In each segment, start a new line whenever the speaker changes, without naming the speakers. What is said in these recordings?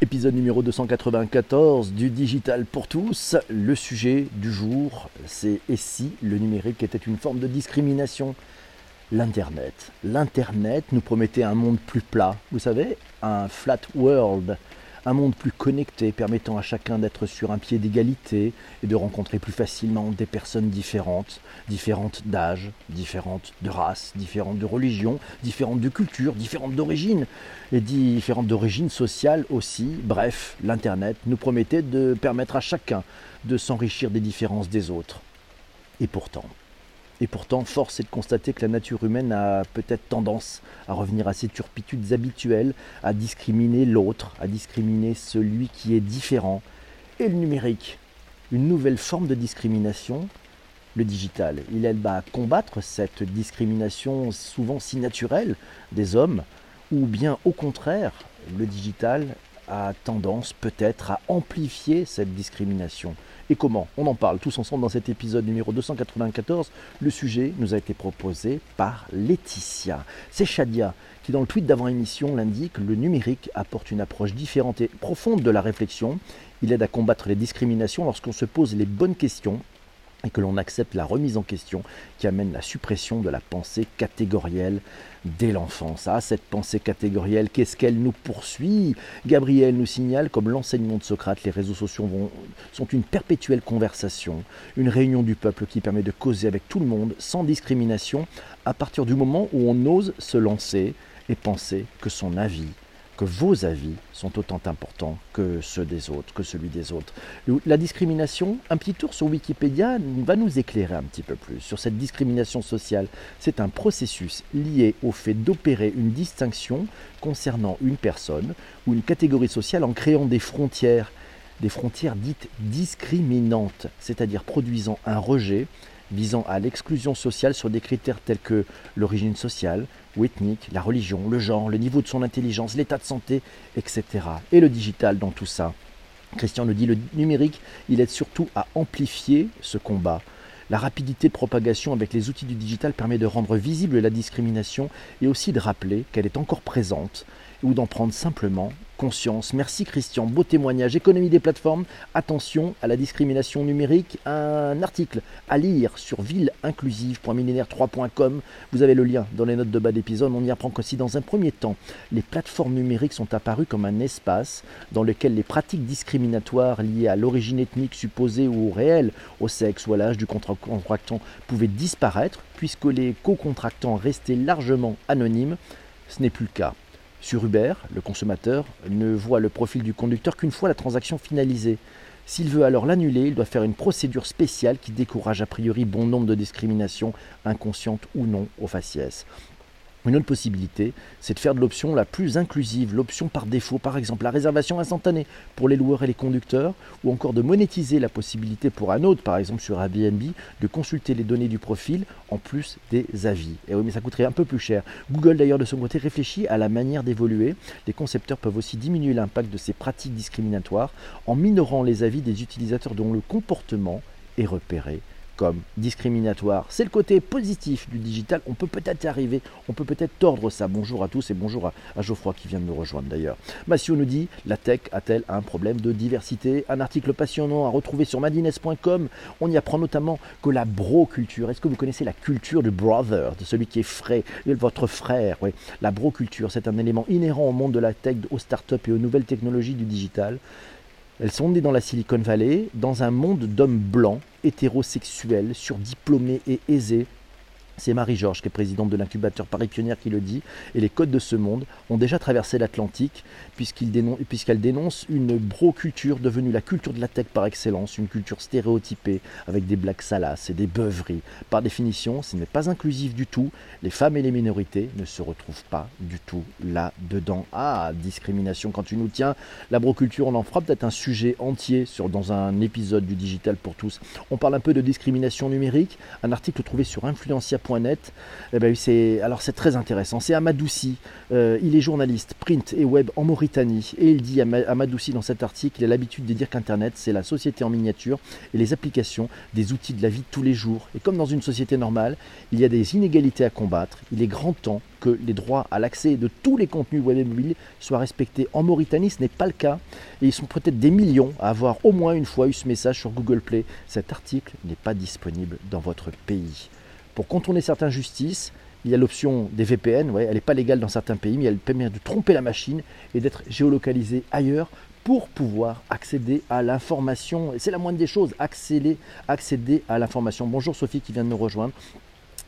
Épisode numéro 294 du Digital pour tous. Le sujet du jour, c'est et si le numérique était une forme de discrimination? L'Internet. L'Internet nous promettait un monde plus plat, vous savez, un flat world, un monde plus connecté permettant à chacun d'être sur un pied d'égalité et de rencontrer plus facilement des personnes différentes, différentes d'âge, différentes de race, différentes de religion, différentes de culture, différentes d'origine et différentes d'origine sociale aussi. Bref, l'Internet nous promettait de permettre à chacun de s'enrichir des différences des autres. Et pourtant, et pourtant, force est de constater que la nature humaine a peut-être tendance à revenir à ses turpitudes habituelles, à discriminer l'autre, à discriminer celui qui est différent. Et le numérique, une nouvelle forme de discrimination, le digital. Il aide à combattre cette discrimination souvent si naturelle des hommes, ou bien au contraire, le digital a tendance peut-être à amplifier cette discrimination. Et comment On en parle tous ensemble dans cet épisode numéro 294. Le sujet nous a été proposé par Laetitia. C'est Shadia qui, dans le tweet d'avant-émission, l'indique le numérique apporte une approche différente et profonde de la réflexion. Il aide à combattre les discriminations lorsqu'on se pose les bonnes questions et que l'on accepte la remise en question qui amène la suppression de la pensée catégorielle dès l'enfance. Ah, cette pensée catégorielle, qu'est-ce qu'elle nous poursuit? Gabriel nous signale, comme l'enseignement de Socrate, les réseaux sociaux sont une perpétuelle conversation, une réunion du peuple qui permet de causer avec tout le monde, sans discrimination, à partir du moment où on ose se lancer et penser que son avis que vos avis sont autant importants que ceux des autres, que celui des autres. La discrimination, un petit tour sur Wikipédia va nous éclairer un petit peu plus sur cette discrimination sociale. C'est un processus lié au fait d'opérer une distinction concernant une personne ou une catégorie sociale en créant des frontières, des frontières dites discriminantes, c'est-à-dire produisant un rejet visant à l'exclusion sociale sur des critères tels que l'origine sociale ou ethnique, la religion, le genre, le niveau de son intelligence, l'état de santé, etc. Et le digital dans tout ça. Christian nous dit le numérique, il aide surtout à amplifier ce combat. La rapidité de propagation avec les outils du digital permet de rendre visible la discrimination et aussi de rappeler qu'elle est encore présente ou d'en prendre simplement conscience. Merci Christian, beau témoignage. Économie des plateformes, attention à la discrimination numérique. Un article à lire sur villeinclusive.millénaire3.com. Vous avez le lien dans les notes de bas d'épisode. On y apprend qu'aussi dans un premier temps, les plateformes numériques sont apparues comme un espace dans lequel les pratiques discriminatoires liées à l'origine ethnique supposée ou réelle, au sexe ou à l'âge du contractant pouvaient disparaître puisque les co-contractants restaient largement anonymes. Ce n'est plus le cas. Sur Uber, le consommateur ne voit le profil du conducteur qu'une fois la transaction finalisée. S'il veut alors l'annuler, il doit faire une procédure spéciale qui décourage a priori bon nombre de discriminations, inconscientes ou non, au faciès. Une autre possibilité, c'est de faire de l'option la plus inclusive, l'option par défaut, par exemple la réservation instantanée pour les loueurs et les conducteurs, ou encore de monétiser la possibilité pour un autre, par exemple sur Airbnb, de consulter les données du profil en plus des avis. Et oui, mais ça coûterait un peu plus cher. Google d'ailleurs de son côté réfléchit à la manière d'évoluer. Les concepteurs peuvent aussi diminuer l'impact de ces pratiques discriminatoires en minorant les avis des utilisateurs dont le comportement est repéré discriminatoire. C'est le côté positif du digital. On peut peut-être arriver, on peut peut-être tordre ça. Bonjour à tous et bonjour à, Geoffroy qui vient de nous rejoindre d'ailleurs. Massio nous dit La tech a-t-elle un problème de diversité? Un article passionnant à retrouver sur madines.com. On y apprend notamment que la bro-culture, est-ce que vous connaissez la culture du brother, de celui qui est frais, votre frère? Oui. La bro-culture, c'est un élément inhérent au monde de la tech, aux startups et aux nouvelles technologies du digital. Elles sont nées dans la Silicon Valley, dans un monde d'hommes blancs, hétérosexuels, surdiplômés et aisés, c'est Marie-Georges, qui est présidente de l'incubateur Paris Pionnière, qui le dit. Et les codes de ce monde ont déjà traversé l'Atlantique, puisqu'elle dénonce une bro-culture devenue la culture de la tech par excellence, une culture stéréotypée, avec des blagues salaces et des beuveries. Par définition, ce n'est pas inclusif du tout. Les femmes et les minorités ne se retrouvent pas du tout là-dedans. Ah, discrimination quand tu nous tiens. La bro-culture, on en fera peut-être un sujet entier dans un épisode du Digital pour tous. On parle un peu de discrimination numérique. Un article trouvé sur Influencia numérique.net. Eh ben, c'est, alors c'est très intéressant. C'est Amadouci. Euh, il est journaliste print et web en Mauritanie. Et il dit, Amadouci, dans cet article, il a l'habitude de dire qu'Internet, c'est la société en miniature et les applications des outils de la vie de tous les jours. Et comme dans une société normale, il y a des inégalités à combattre. Il est grand temps que les droits à l'accès de tous les contenus web et mobile soient respectés. En Mauritanie, ce n'est pas le cas. Et ils sont peut-être des millions à avoir au moins une fois eu ce message sur Google Play. Cet article n'est pas disponible dans votre pays. Pour contourner certaines justices, il y a l'option des VPN, elle n'est pas légale dans certains pays, mais elle permet de tromper la machine et d'être géolocalisé ailleurs pour pouvoir accéder à l'information. C'est la moindre des choses, accéder à l'information. Bonjour Sophie qui vient de nous rejoindre.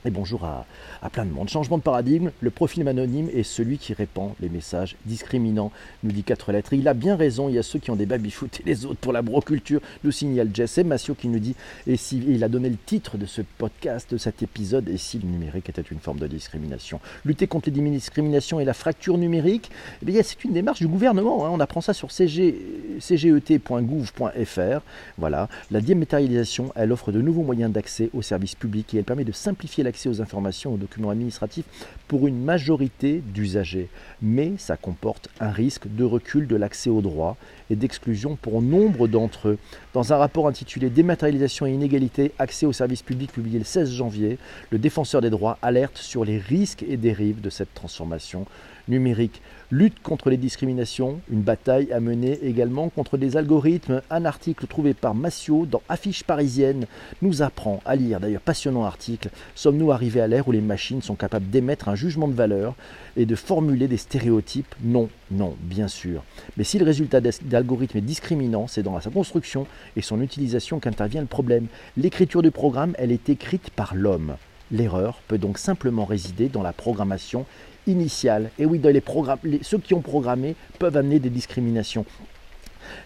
Et bonjour à, plein de monde. Changement de paradigme, le profil anonyme est celui qui répand les messages discriminants, nous dit quatre lettres. il a bien raison, il y a ceux qui ont des baby-foot et les autres pour la broculture, nous signale Jess. Et Massio qui nous dit, et si il a donné le titre de ce podcast, de cet épisode, et si le numérique était une forme de discrimination. Lutter contre les discriminations et la fracture numérique, eh c'est une démarche du gouvernement. Hein. On apprend ça sur cg, cget.gouv.fr. Voilà. La dématérialisation, elle offre de nouveaux moyens d'accès aux services publics et elle permet de simplifier la accès aux informations, aux documents administratifs pour une majorité d'usagers. Mais ça comporte un risque de recul de l'accès aux droits et d'exclusion pour nombre d'entre eux. Dans un rapport intitulé Dématérialisation et inégalité, accès aux services publics publié le 16 janvier, le défenseur des droits alerte sur les risques et dérives de cette transformation numérique. Lutte contre les discriminations, une bataille à mener également contre des algorithmes. Un article trouvé par Massio dans Affiche parisienne nous apprend à lire, d'ailleurs passionnant article, sommes-nous arrivés à l'ère où les machines sont capables d'émettre un jugement de valeur et de formuler des stéréotypes Non, non, bien sûr. Mais si le résultat d'algorithmes est discriminant, c'est dans sa construction et son utilisation qu'intervient le problème. L'écriture du programme, elle est écrite par l'homme. L'erreur peut donc simplement résider dans la programmation initiale. Et oui, dans les ceux qui ont programmé peuvent amener des discriminations.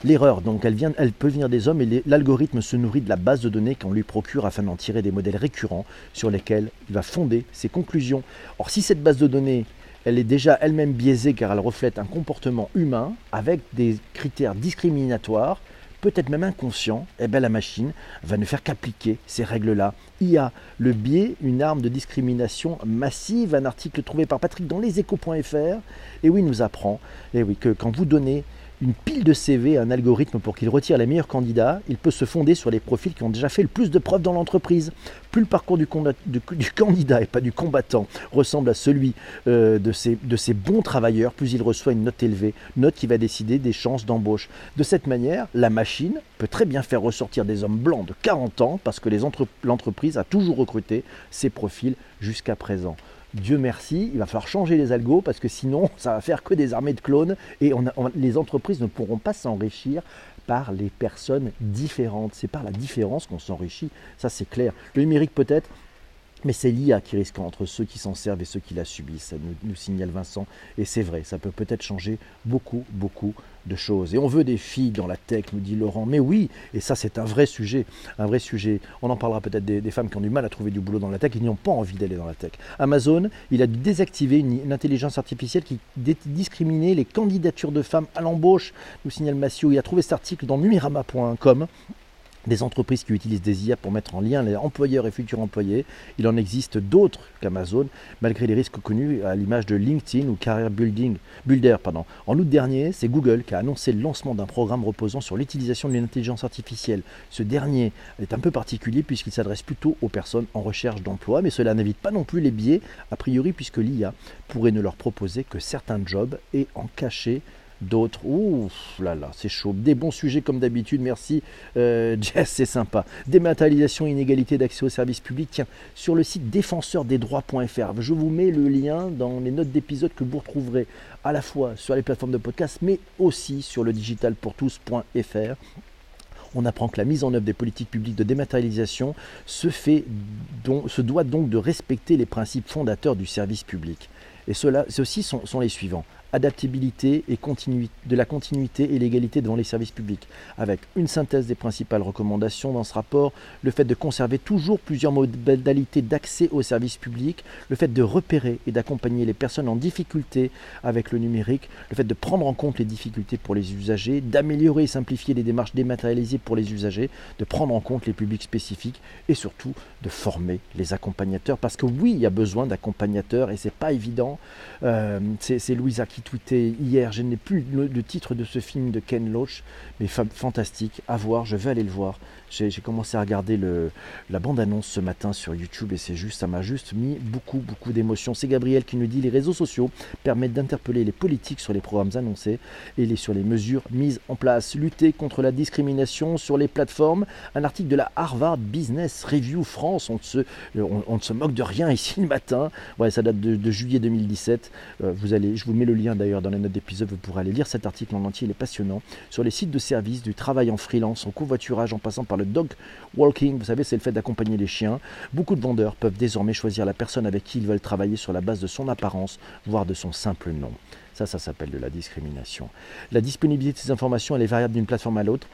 L'erreur, donc, elle, vient, peut venir des hommes et l'algorithme se nourrit de la base de données qu'on lui procure afin d'en tirer des modèles récurrents sur lesquels il va fonder ses conclusions. Or, si cette base de données, elle est déjà elle-même biaisée car elle reflète un comportement humain avec des critères discriminatoires, peut-être même inconscient, eh bien la machine va ne faire qu'appliquer ces règles-là. IA, le biais, une arme de discrimination massive, un article trouvé par Patrick dans leséchos.fr, et oui, nous apprend et oui, que quand vous donnez une pile de CV un algorithme pour qu'il retire les meilleurs candidats, il peut se fonder sur les profils qui ont déjà fait le plus de preuves dans l'entreprise. Plus le parcours du, candidat et pas du combattant ressemble à celui euh, de, ces, de ces bons travailleurs, plus il reçoit une note élevée, note qui va décider des chances d'embauche. De cette manière, la machine peut très bien faire ressortir des hommes blancs de 40 ans parce que l'entreprise a toujours recruté ces profils jusqu'à présent. Dieu merci, il va falloir changer les algos parce que sinon, ça va faire que des armées de clones et les entreprises ne pourront pas s'enrichir par les personnes différentes. C'est par la différence qu'on s'enrichit, ça c'est clair. Le numérique peut-être, mais c'est l'IA qui risque entre ceux qui s'en servent et ceux qui la subissent, nous, signale Vincent. Et c'est vrai, ça peut peut-être changer beaucoup, beaucoup de choses. Et on veut des filles dans la tech, nous dit Laurent. Mais oui, et ça c'est un vrai sujet, un vrai sujet. On en parlera peut-être des, femmes qui ont du mal à trouver du boulot dans la tech qui n'ont pas envie d'aller dans la tech. Amazon, il a désactivé une, une intelligence artificielle qui discriminait les candidatures de femmes à l'embauche, nous signale Massio. Il a trouvé cet article dans numirama.com des entreprises qui utilisent des IA pour mettre en lien les employeurs et futurs employés. Il en existe d'autres qu'Amazon, malgré les risques connus à l'image de LinkedIn ou Career Building, Builder. En août dernier, c'est Google qui a annoncé le lancement d'un programme reposant sur l'utilisation de l'intelligence artificielle. Ce dernier est un peu particulier puisqu'il s'adresse plutôt aux personnes en recherche d'emploi, mais cela n'évite pas non plus les biais, a priori puisque l'IA pourrait ne leur proposer que certains jobs et en cacher d'autres. Ouh là là, c'est chaud. Des bons sujets comme d'habitude. Merci euh, Jess, c'est sympa. Dématérialisation, inégalité d'accès aux services publics. Tiens, sur le site défenseurdesdroits.fr, je vous mets le lien dans les notes d'épisode que vous retrouverez à la fois sur les plateformes de podcast, mais aussi sur le digitalpourtous.fr on apprend que la mise en œuvre des politiques publiques de dématérialisation se, fait se doit donc de respecter les principes fondateurs du service public. Et ceux-ci sont les suivants adaptabilité et de la continuité et l'égalité devant les services publics, avec une synthèse des principales recommandations dans ce rapport, le fait de conserver toujours plusieurs modalités d'accès aux services publics, le fait de repérer et d'accompagner les personnes en difficulté avec le numérique, le fait de prendre en compte les difficultés pour les usagers, d'améliorer et simplifier les démarches dématérialisées pour les usagers, de prendre en compte les publics spécifiques et surtout de former les accompagnateurs. Parce que oui, il y a besoin d'accompagnateurs et c'est pas évident. Euh, c'est Louisa qui tweetait hier, je n'ai plus le, titre de ce film de Ken Loach, mais fantastique, à voir, je vais aller le voir. J'ai commencé à regarder le, la bande-annonce ce matin sur YouTube et c'est juste, ça m'a juste mis beaucoup, beaucoup d'émotions. C'est Gabriel qui nous dit les réseaux sociaux permettent d'interpeller les politiques sur les programmes annoncés et les, sur les mesures mises en place. Lutter contre la discrimination sur les plateformes. Un article de la Harvard Business Review France. On ne se, on, se moque de rien ici le matin. Ouais, ça date de, juillet 2017. Euh, vous allez, je vous mets le lien d'ailleurs dans les notes d'épisode. Vous pourrez aller lire cet article en entier. Il est passionnant. Sur les sites de services, du travail en freelance, en covoiturage, en passant par le dog walking. Vous savez, c'est le fait d'accompagner les chiens. Beaucoup de vendeurs peuvent désormais choisir la personne avec qui ils veulent travailler sur la base de son apparence, voire de son simple nom. Ça, ça s'appelle de la discrimination. La disponibilité de ces informations, elle est variable d'une plateforme à l'autre.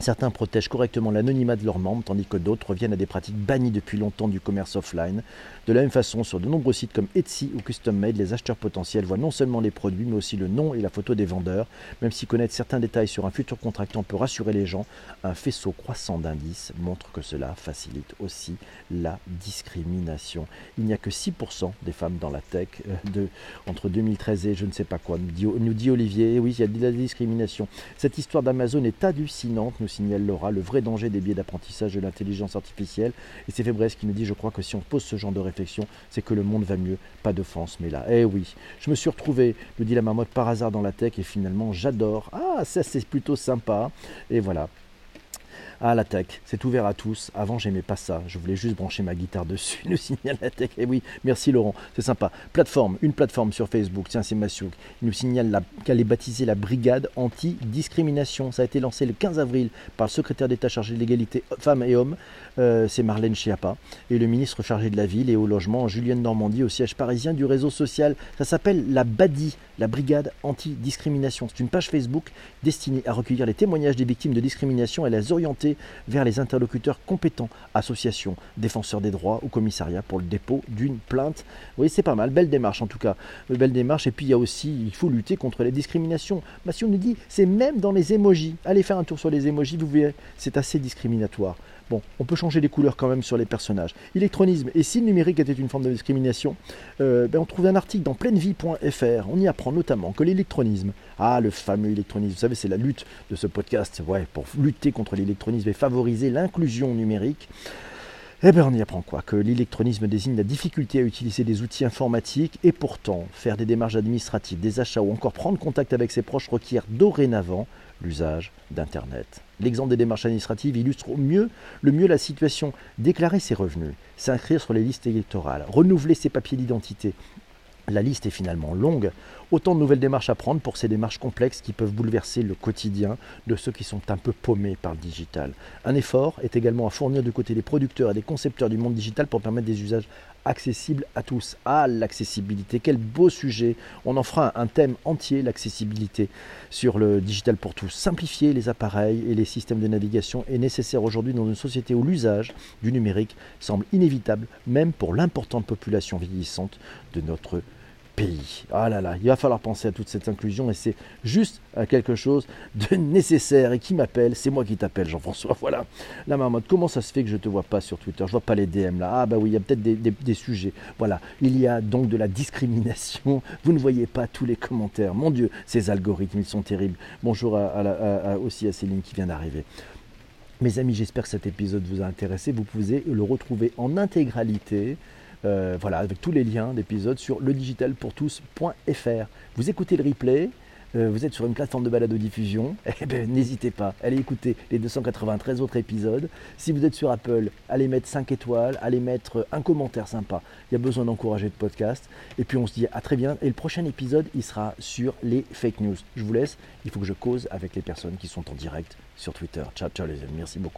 Certains protègent correctement l'anonymat de leurs membres, tandis que d'autres reviennent à des pratiques bannies depuis longtemps du commerce offline. De la même façon, sur de nombreux sites comme Etsy ou Custom Made, les acheteurs potentiels voient non seulement les produits, mais aussi le nom et la photo des vendeurs. Même si connaître certains détails sur un futur contractant peut rassurer les gens, un faisceau croissant d'indices montre que cela facilite aussi la discrimination. Il n'y a que 6% des femmes dans la tech euh, de, entre 2013 et je ne sais pas quoi, nous dit Olivier. oui, il y a de la discrimination. Cette histoire d'Amazon est hallucinante signale Laura, le vrai danger des biais d'apprentissage de l'intelligence artificielle. Et c'est Fébrez qui nous dit, je crois que si on pose ce genre de réflexion, c'est que le monde va mieux. Pas de mais là. Eh oui, je me suis retrouvé, nous dit la marmotte, par hasard dans la tech et finalement j'adore. Ah, ça c'est plutôt sympa. Et voilà, ah, la tech, c'est ouvert à tous. Avant, j'aimais pas ça. Je voulais juste brancher ma guitare dessus. Le signale la tech. Et eh oui, merci Laurent, c'est sympa. Plateforme, une plateforme sur Facebook. Tiens, c'est Massouk. Il nous signale qu'elle est baptisée la Brigade anti-discrimination. Ça a été lancé le 15 avril par le secrétaire d'État chargé de l'égalité femmes et hommes. Euh, c'est Marlène Schiappa. Et le ministre chargé de la ville et au logement, Julienne Normandie, au siège parisien du réseau social. Ça s'appelle la BADI, la Brigade anti-discrimination. C'est une page Facebook destinée à recueillir les témoignages des victimes de discrimination et les orienter vers les interlocuteurs compétents, associations, défenseurs des droits ou commissariat pour le dépôt d'une plainte. Oui, c'est pas mal, belle démarche en tout cas, belle démarche. Et puis il y a aussi, il faut lutter contre les discriminations. Si on nous dit, c'est même dans les émojis. Allez faire un tour sur les émojis, vous verrez, c'est assez discriminatoire. Bon, on peut changer les couleurs quand même sur les personnages. Électronisme, et si le numérique était une forme de discrimination, euh, ben, on trouve un article dans pleinevie.fr. On y apprend notamment que l'électronisme, ah le fameux électronisme, vous savez, c'est la lutte de ce podcast, ouais, pour lutter contre l'électronisme et favoriser l'inclusion numérique. Eh bien, on y apprend quoi? Que l'électronisme désigne la difficulté à utiliser des outils informatiques et pourtant faire des démarches administratives, des achats ou encore prendre contact avec ses proches requiert dorénavant l'usage d'Internet. L'exemple des démarches administratives illustre au mieux, le mieux la situation. Déclarer ses revenus, s'inscrire sur les listes électorales, renouveler ses papiers d'identité. La liste est finalement longue. Autant de nouvelles démarches à prendre pour ces démarches complexes qui peuvent bouleverser le quotidien de ceux qui sont un peu paumés par le digital. Un effort est également à fournir du côté des producteurs et des concepteurs du monde digital pour permettre des usages accessibles à tous. Ah, l'accessibilité, quel beau sujet. On en fera un thème entier, l'accessibilité, sur le digital pour tous. Simplifier les appareils et les systèmes de navigation est nécessaire aujourd'hui dans une société où l'usage du numérique semble inévitable, même pour l'importante population vieillissante de notre ah là là, il va falloir penser à toute cette inclusion et c'est juste euh, quelque chose de nécessaire. Et qui m'appelle C'est moi qui t'appelle, Jean-François. Voilà. La marmotte, comment ça se fait que je ne te vois pas sur Twitter? Je vois pas les DM là. Ah bah oui, il y a peut-être des, sujets. Voilà. Il y a donc de la discrimination. Vous ne voyez pas tous les commentaires. Mon Dieu, ces algorithmes, ils sont terribles. Bonjour aussi à Céline qui vient d'arriver. Mes amis, j'espère que cet épisode vous a intéressé. Vous pouvez le retrouver en intégralité euh, voilà, avec tous les liens d'épisodes sur ledigitalpourtous.fr. Vous écoutez le replay, euh, vous êtes sur une plateforme de balado-diffusion, eh ben, n'hésitez pas, allez écouter les 293 autres épisodes. Si vous êtes sur Apple, allez mettre 5 étoiles, allez mettre un commentaire sympa. Il y a besoin d'encourager le podcast. Et puis on se dit à très bien. Et le prochain épisode, il sera sur les fake news. Je vous laisse, il faut que je cause avec les personnes qui sont en direct sur Twitter. Ciao, ciao les amis, merci beaucoup.